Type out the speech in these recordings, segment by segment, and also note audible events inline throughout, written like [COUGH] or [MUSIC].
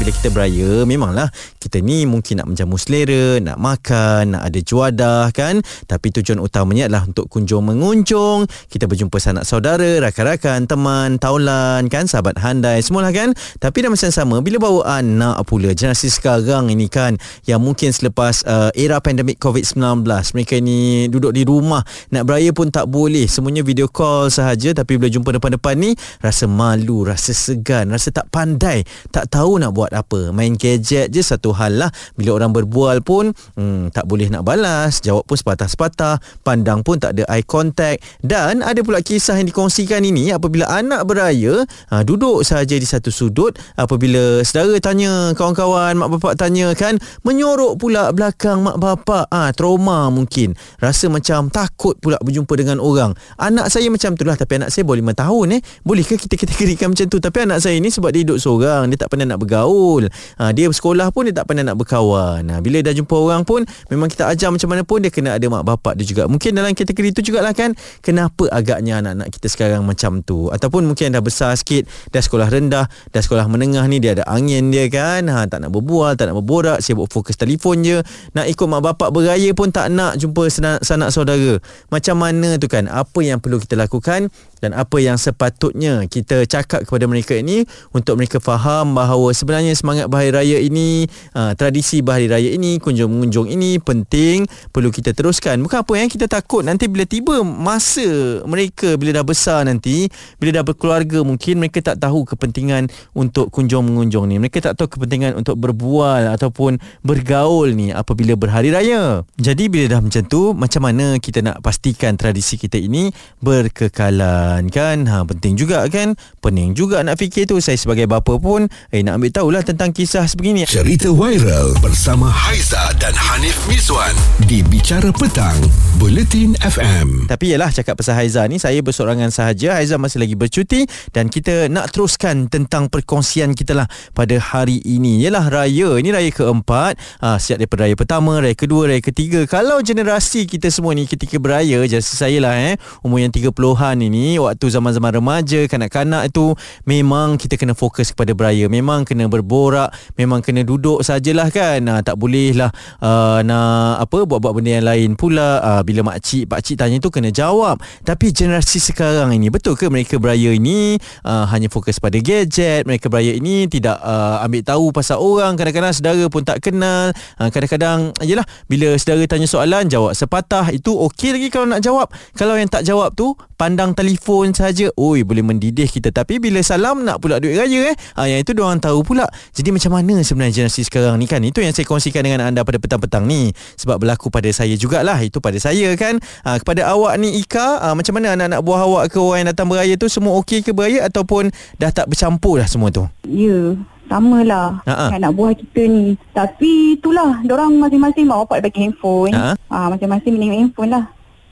bila kita beraya memanglah kita ni mungkin nak menjamu selera nak makan nak ada juadah kan? Tapi tujuan utamanya adalah untuk kunjung mengunjung. Kita berjumpa sanak saudara rakan-rakan teman taulan kan? Sahabat handai semualah kan? Tapi dalam masa yang sama bila bawa anak pula generasi sekarang ini kan? Yang mungkin selepas uh, era pandemik COVID-19 mereka ni duduk di rumah nak beraya pun tak boleh. Semuanya video call sahaja tapi bila jumpa depan-depan ni rasa malu rasa segan rasa tak pandai tak tahu nak buat buat apa. Main gadget je satu hal lah. Bila orang berbual pun hmm, tak boleh nak balas. Jawab pun sepatah-sepatah. Pandang pun tak ada eye contact. Dan ada pula kisah yang dikongsikan ini. Apabila anak beraya ha, duduk saja di satu sudut. Apabila saudara tanya kawan-kawan mak bapak tanya kan menyorok pula belakang mak bapak. Ha, trauma mungkin. Rasa macam takut pula berjumpa dengan orang. Anak saya macam tu lah. Tapi anak saya boleh 5 tahun eh. Bolehkah kita [LAUGHS] kategorikan macam tu? Tapi anak saya ni sebab dia duduk seorang. Dia tak pernah nak bergaul betul. Ha, dia sekolah pun dia tak pernah nak berkawan. Ha, bila dah jumpa orang pun memang kita ajar macam mana pun dia kena ada mak bapak dia juga. Mungkin dalam kategori itu jugalah kan kenapa agaknya anak-anak kita sekarang macam tu. Ataupun mungkin dah besar sikit, dah sekolah rendah, dah sekolah menengah ni dia ada angin dia kan. Ha, tak nak berbual, tak nak berborak, sibuk fokus telefon je. Nak ikut mak bapak beraya pun tak nak jumpa sanak, sanak saudara. Macam mana tu kan? Apa yang perlu kita lakukan dan apa yang sepatutnya kita cakap kepada mereka ini untuk mereka faham bahawa sebenarnya semangat Bahari Raya ini uh, tradisi Bahari Raya ini kunjung-mengunjung ini penting perlu kita teruskan. Bukan apa yang kita takut nanti bila tiba masa mereka bila dah besar nanti bila dah berkeluarga mungkin mereka tak tahu kepentingan untuk kunjung-mengunjung ni. Mereka tak tahu kepentingan untuk berbual ataupun bergaul ni apabila berhari raya. Jadi bila dah macam tu macam mana kita nak pastikan tradisi kita ini berkekalan dan kan? Ha, penting juga kan? Pening juga nak fikir tu. Saya sebagai bapa pun eh nak ambil tahulah tentang kisah sebegini. Cerita viral bersama Haiza dan Hanif Miswan di Bicara Petang Bulletin FM tapi yalah cakap pasal Haiza ni saya bersorangan sahaja. Haiza masih lagi bercuti dan kita nak teruskan tentang perkongsian kita lah pada hari ini. Yalah raya ini raya keempat. Ha, siap daripada raya pertama raya kedua raya ketiga. Kalau generasi kita semua ni ketika beraya jasa saya lah eh umur yang 30-an ini waktu zaman-zaman remaja kanak-kanak itu memang kita kena fokus kepada beraya. Memang kena berborak memang kena duduk sajalah kan. Uh, tak boleh lah uh, nak apa buat-buat benda yang lain pula. Uh, bila mak cik pak cik tanya tu kena jawab. Tapi generasi sekarang ini betul ke mereka beraya ini uh, hanya fokus pada gadget? Mereka beraya ini tidak uh, ambil tahu pasal orang? Kadang-kadang saudara pun tak kenal. Uh, kadang-kadang yalah bila saudara tanya soalan jawab sepatah. Itu okey lagi kalau nak jawab. Kalau yang tak jawab tu pandang telefon telefon saja. Oi boleh mendidih kita. Tapi bila salam nak pula duit raya eh ha, yang itu dia orang tahu pula. Jadi macam mana sebenarnya generasi sekarang ni kan? Itu yang saya kongsikan dengan anda pada petang-petang ni. Sebab berlaku pada saya jugalah. Itu pada saya kan? Ha, kepada awak ni Ika ha, macam mana anak-anak buah awak ke orang yang datang beraya tu? Semua okey ke beraya ataupun dah tak bercampur dah semua tu? Ya sama lah uh-huh. anak buah kita ni. Tapi itulah orang masing-masing mak bapak bagi handphone. Uh-huh. ha, masing-masing minum handphone lah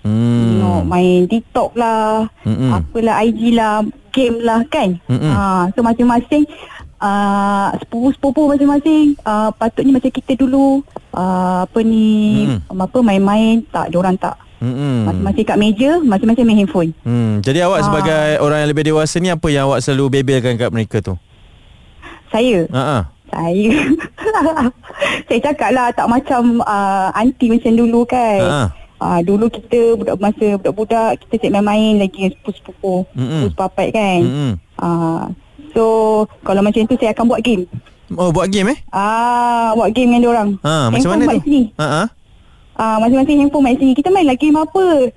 Hmm. Tengok main TikTok lah Mm-mm. Apalah IG lah Game lah kan ha, So masing-masing uh, Sepupu-sepupu masing-masing uh, Patutnya macam kita dulu uh, Apa ni Mm-mm. Apa main-main Tak orang tak Mm-mm. Masing-masing kat meja Masing-masing main handphone mm. Jadi awak ha. sebagai Orang yang lebih dewasa ni Apa yang awak selalu bebelkan kat mereka tu Saya Ha-ha. Saya [LAUGHS] Saya cakap lah Tak macam uh, Aunty macam dulu kan Ha-ha. Ah dulu kita budak masa budak-budak kita cek main-main lagi sepupu-sepupu, mm-hmm. papat kan. Mm-hmm. Ah so kalau macam tu saya akan buat game. Oh buat game eh? Ah buat game dengan dia orang. Ha macam mana tu? Sini. Ha ah. Ah masing-masing handphone main sini. Kita main lagi game apa?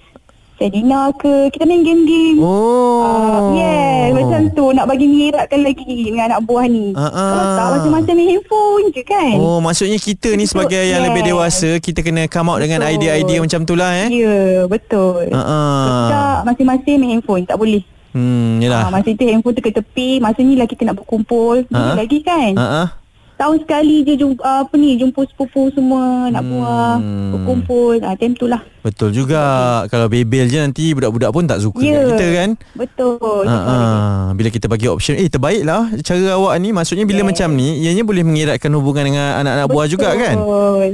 Sedina ke kita main game-game oh uh, yeah macam tu nak bagi mengiratkan lagi dengan anak buah ni uh, uh. tak macam-macam main handphone je kan oh maksudnya kita ni sebagai betul, yang yeah. lebih dewasa kita kena come out betul. dengan idea-idea macam tu lah eh ya yeah, betul uh, uh. tak masing-masing main handphone tak boleh Hmm, yelah. Ha, masa tu handphone tu ke tepi Masa ni lah kita nak berkumpul uh-huh. Lagi kan uh-huh tahun sekali je jumpa apa ni jumpa sepupu semua nak hmm. buah berkumpul ah time tu lah betul juga kalau bebel je nanti budak-budak pun tak suka yeah. kita kan betul ha, ha. bila kita bagi option eh terbaiklah cara awak ni maksudnya bila yeah. macam ni ianya boleh mengeratkan hubungan dengan anak-anak betul. buah juga kan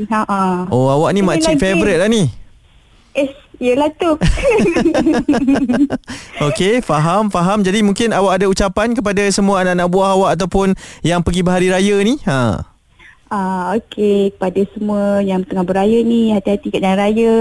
ha, ha. oh awak ni makcik favourite lah ni Eh, Yelah tu [LAUGHS] Okey faham Faham Jadi mungkin awak ada ucapan Kepada semua anak-anak buah awak Ataupun Yang pergi berhari raya ni Ha Ah, Okey, kepada semua yang tengah beraya ni, hati-hati kat jalan raya.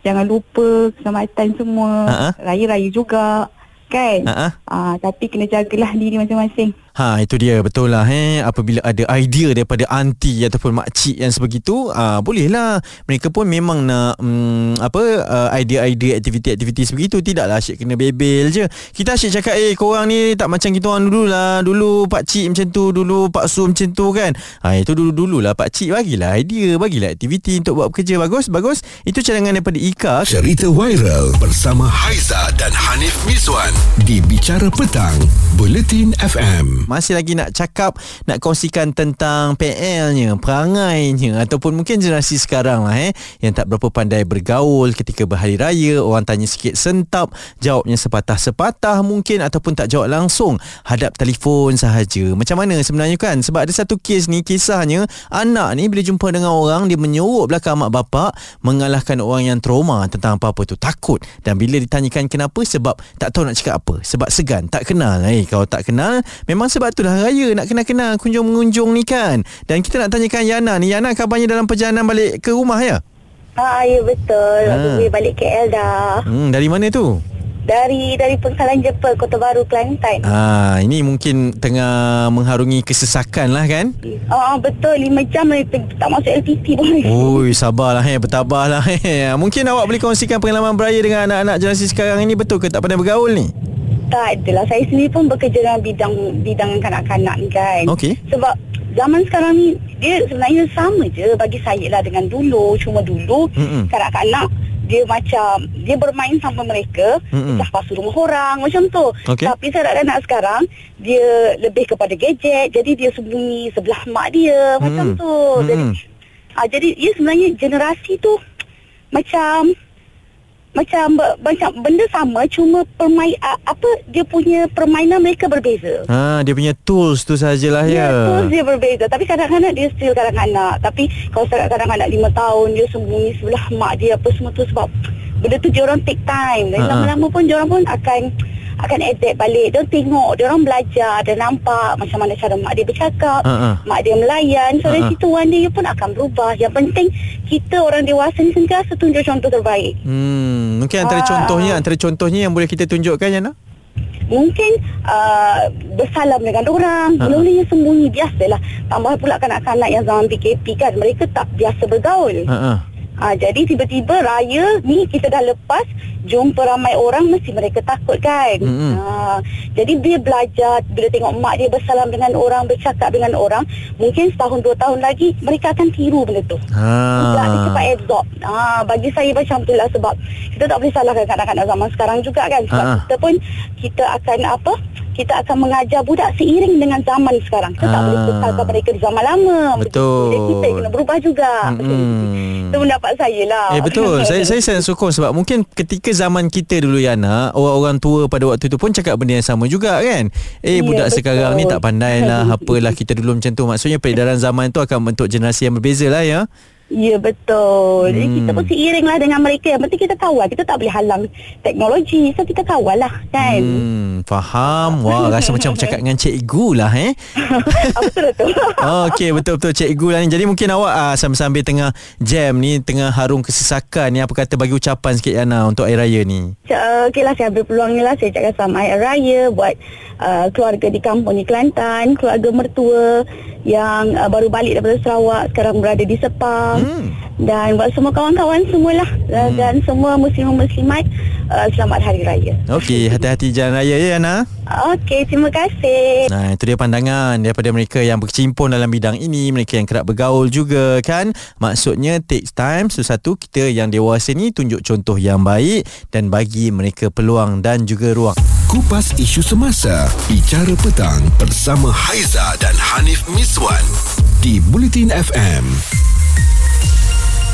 Jangan lupa keselamatan semua. Uh-huh. Raya-raya juga. Kan? Uh-huh. Ah, tapi kena jagalah diri masing-masing. Ha itu dia. Betul lah eh. Apabila ada idea daripada aunty ataupun makcik yang sebegitu ah bolehlah. Mereka pun memang nak um, apa uh, idea-idea aktiviti-aktiviti sebegitu. Tidaklah asyik kena bebel je. Kita asyik cakap eh korang ni tak macam kita orang dulu lah. Dulu pak cik macam tu dulu pak su macam tu kan. Ha itu dulu-dululah pak cik bagilah idea bagilah aktiviti untuk buat kerja bagus bagus. Itu cadangan daripada Ika. Cerita viral bersama Haiza dan Hanif Miswan di Bicara Petang Bulletin FM masih lagi nak cakap nak kongsikan tentang PL-nya, perangainya ataupun mungkin generasi sekarang lah eh yang tak berapa pandai bergaul ketika berhari raya, orang tanya sikit sentap, jawabnya sepatah-sepatah mungkin ataupun tak jawab langsung, hadap telefon sahaja. Macam mana sebenarnya kan? Sebab ada satu kes ni, kisahnya anak ni bila jumpa dengan orang dia menyorok belakang mak bapak mengalahkan orang yang trauma tentang apa-apa tu, takut. Dan bila ditanyakan kenapa sebab tak tahu nak cakap apa, sebab segan, tak kenal. Eh kalau tak kenal memang sebab itulah raya nak kenal-kenal kunjung-mengunjung ni kan. Dan kita nak tanyakan Yana ni. Yana kabarnya dalam perjalanan balik ke rumah ya? Ah, ya betul. Ha. Balik KL dah. Hmm, dari mana tu? Dari dari Pengsalan Jepel Kota Baru Kelantan. Ah, ini mungkin tengah mengharungi kesesakan lah kan? Ah, betul 5 jam tak masuk LTT pun. Oi, sabarlah eh, bertabahlah eh. Mungkin awak boleh kongsikan pengalaman beraya dengan anak-anak generasi sekarang ini betul ke tak pandai bergaul ni? Tak adalah. Saya sendiri pun bekerja dalam bidang bidang kanak-kanak ni kan. Okey. Sebab zaman sekarang ni dia sebenarnya sama je bagi saya lah dengan dulu. Cuma dulu Mm-mm. kanak-kanak dia macam dia bermain sama mereka dah pasu rumah orang macam tu okay. tapi saya anak sekarang dia lebih kepada gadget jadi dia sembunyi sebelah mak dia Mm-mm. macam tu Mm-mm. jadi ah, jadi ia sebenarnya generasi tu macam macam macam benda sama cuma permain apa dia punya permainan mereka berbeza. Ha dia punya tools tu sajalah ya. Ya tools dia berbeza tapi kadang-kadang dia still kadang-kadang tapi kalau kadang-kadang 5 tahun dia sembunyi sebelah mak dia apa semua tu sebab benda tu dia orang take time dan ha, ha. lama-lama pun dia orang pun akan akan adapt balik. Dia tengok dia orang belajar dia nampak macam mana cara mak dia bercakap uh-uh. mak dia melayan. So uh-uh. dari situ one day pun akan berubah. Yang penting kita orang dewasa ni sentiasa tunjuk contoh terbaik. Hmm mungkin antara uh, contohnya antara contohnya yang boleh kita tunjukkan Yana? Mungkin uh, bersalam dengan orang. Mula-mulanya uh-huh. sembunyi Biasalah Tambah pula kanak-kanak yang zaman PKP kan Mereka tak biasa bergaul. Uh-huh. Ha, jadi tiba-tiba raya ni kita dah lepas jumpa ramai orang mesti mereka takut kan. Mm-hmm. Ha, jadi dia belajar bila tengok mak dia bersalam dengan orang, bercakap dengan orang, mungkin setahun dua tahun lagi mereka akan tiru benda tu. Ha. dia cepat absorb. Ha, bagi saya macam tu lah sebab kita tak boleh salahkan kanak-kanak zaman sekarang juga kan. Sebab ha. kita pun kita akan apa kita akan mengajar budak seiring dengan zaman sekarang. Kita ha. tak boleh kekalkan mereka di zaman lama. Betul. Jadi kita kena berubah juga. Itu pendapat saya lah. Eh betul. [LAUGHS] saya saya sangat sokong sebab mungkin ketika zaman kita dulu Yana, orang-orang tua pada waktu itu pun cakap benda yang sama juga kan. Eh ya, budak betul. sekarang ni tak pandai lah. [LAUGHS] Apalah kita dulu macam tu. Maksudnya peredaran zaman tu akan bentuk generasi yang berbeza lah ya. Ya betul. Jadi hmm. kita pun seiring lah dengan mereka. Yang penting kita kawal. Kita tak boleh halang teknologi. So kita kawal lah kan. Hmm, faham. Wah rasa macam bercakap dengan cikgu lah eh. Ah, [LAUGHS] betul betul. [LAUGHS] Okey betul-betul cikgu lah ni. Jadi mungkin awak uh, sambil-sambil tengah jam ni. Tengah harung kesesakan ni. Apa kata bagi ucapan sikit Yana untuk air raya ni. Okey lah saya ambil peluang ni lah. Saya cakap sama air raya. Buat uh, keluarga di kampung di Kelantan. Keluarga mertua yang uh, baru balik daripada Sarawak. Sekarang berada di Sepang hmm. dan buat semua kawan-kawan semualah hmm. dan semua muslim-muslimat uh, selamat hari raya. Okey, hati-hati jalan raya ya Ana. Okey, terima kasih. Nah, itu dia pandangan daripada mereka yang berkecimpung dalam bidang ini, mereka yang kerap bergaul juga kan. Maksudnya takes time sesuatu kita yang dewasa ni tunjuk contoh yang baik dan bagi mereka peluang dan juga ruang. Kupas isu semasa, bicara petang bersama Haiza dan Hanif Miswan di Bulletin FM.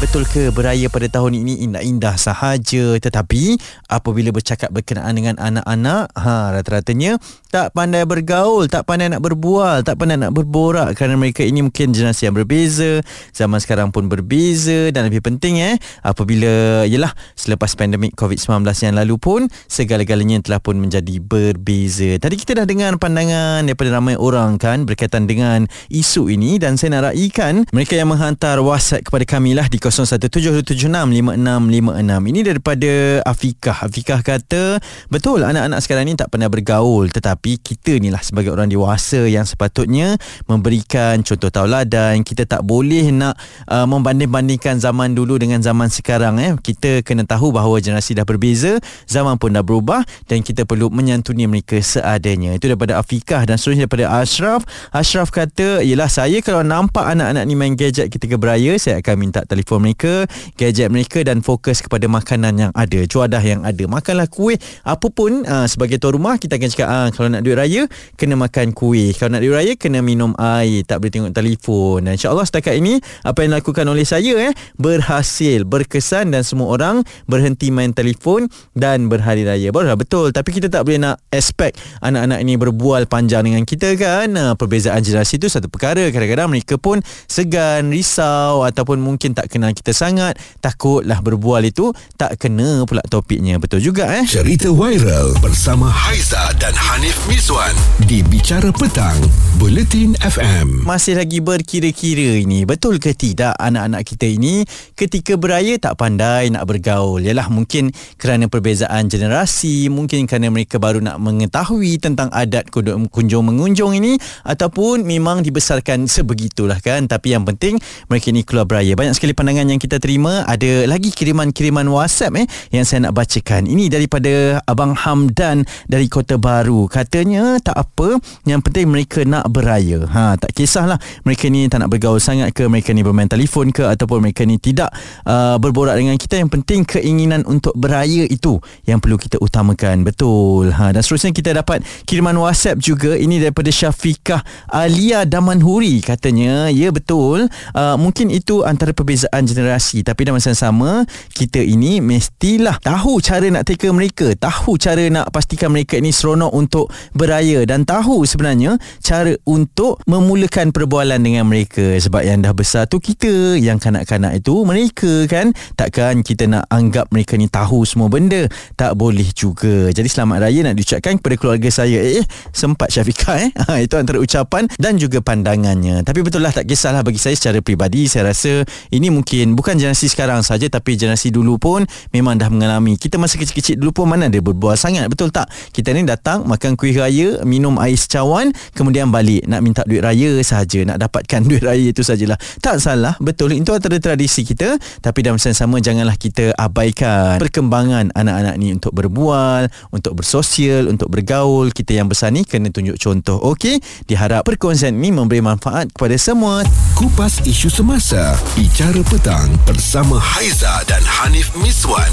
Betul ke beraya pada tahun ini indah-indah sahaja tetapi apabila bercakap berkenaan dengan anak-anak, ha rata-ratanya tak pandai bergaul, tak pandai nak berbual, tak pandai nak berborak kerana mereka ini mungkin generasi yang berbeza, zaman sekarang pun berbeza dan lebih penting eh apabila yalah selepas pandemik COVID-19 yang lalu pun segala-galanya telah pun menjadi berbeza. Tadi kita dah dengar pandangan daripada ramai orang kan berkaitan dengan isu ini dan saya nak raikan mereka yang menghantar WhatsApp kepada kami lah di 0177765656. Ini daripada Afikah. Afikah kata, betul anak-anak sekarang ni tak pernah bergaul tetapi kita ni lah sebagai orang dewasa yang sepatutnya memberikan contoh tauladan. Kita tak boleh nak uh, membanding-bandingkan zaman dulu dengan zaman sekarang eh. Kita kena tahu bahawa generasi dah berbeza, zaman pun dah berubah dan kita perlu menyantuni mereka seadanya. Itu daripada Afikah dan seterusnya daripada Ashraf. Ashraf kata, "Yalah saya kalau nampak anak-anak ni main gadget ketika beraya, saya akan minta telefon mereka, gadget mereka dan fokus kepada makanan yang ada, cuadah yang ada. Makanlah kuih apapun uh, sebagai tuan rumah kita akan cakap ah kalau nak duit raya kena makan kuih. Kalau nak duit raya kena minum air, tak boleh tengok telefon. Dan insya-Allah setakat ini apa yang dilakukan oleh saya eh berhasil, berkesan dan semua orang berhenti main telefon dan berhari raya. Barulah betul tapi kita tak boleh nak expect anak-anak ini berbual panjang dengan kita kan. Uh, perbezaan generasi itu satu perkara. Kadang-kadang mereka pun segan, risau ataupun mungkin tak kenal kita sangat takutlah berbual itu tak kena pula topiknya. Betul juga eh? Cerita viral bersama Haiza dan Hanif Miswan di Bicara Petang Bulletin FM masih lagi berkira-kira ini. Betul ke tidak anak-anak kita ini ketika beraya tak pandai nak bergaul? Yalah mungkin kerana perbezaan generasi mungkin kerana mereka baru nak mengetahui tentang adat kunjung mengunjung ini ataupun memang dibesarkan sebegitulah kan? Tapi yang penting mereka ni keluar beraya. Banyak sekali pandangan yang kita terima ada lagi kiriman-kiriman WhatsApp eh yang saya nak bacakan. Ini daripada Abang Hamdan dari Kota Baru. Katanya tak apa yang penting mereka nak beraya. Ha tak kisahlah mereka ni tak nak bergaul sangat ke mereka ni bermain telefon ke ataupun mereka ni tidak uh, berborak dengan kita. Yang penting keinginan untuk beraya itu yang perlu kita utamakan. Betul. Ha dan seterusnya kita dapat kiriman WhatsApp juga. Ini daripada Syafiqah Alia Damanhuri. Katanya ya betul. Uh, mungkin itu antara perbezaan generasi tapi dalam masa yang sama kita ini mestilah tahu cara nak teka mereka tahu cara nak pastikan mereka ini seronok untuk beraya dan tahu sebenarnya cara untuk memulakan perbualan dengan mereka. Sebab yang dah besar tu kita yang kanak-kanak itu mereka kan. Takkan kita nak anggap mereka ni tahu semua benda? Tak boleh juga. Jadi selamat raya nak diucapkan kepada keluarga saya. Eh sempat Syafiqah eh? [LAUGHS] Ha, itu antara ucapan dan juga pandangannya. Tapi betul lah tak kisahlah bagi saya secara peribadi saya rasa ini mungkin bukan generasi sekarang saja tapi generasi dulu pun memang dah mengalami. Kita masa kecil-kecil dulu pun mana ada berbual sangat betul tak? Kita ni datang makan kuih raya, minum air secawan, kemudian balik nak minta duit raya saja, nak dapatkan [LAUGHS] duit raya itu sajalah. Tak salah, betul itu antara tradisi kita, tapi dalam masa yang sama janganlah kita abaikan perkembangan anak-anak ni untuk berbual, untuk bersosial, untuk bergaul. Kita yang besar ni kena tunjuk contoh. Okey, diharap perkongsian ini memberi manfaat kepada semua. Kupas isu semasa, bicara petang bersama Haiza dan Hanif Miswan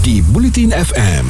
di Bulletin FM.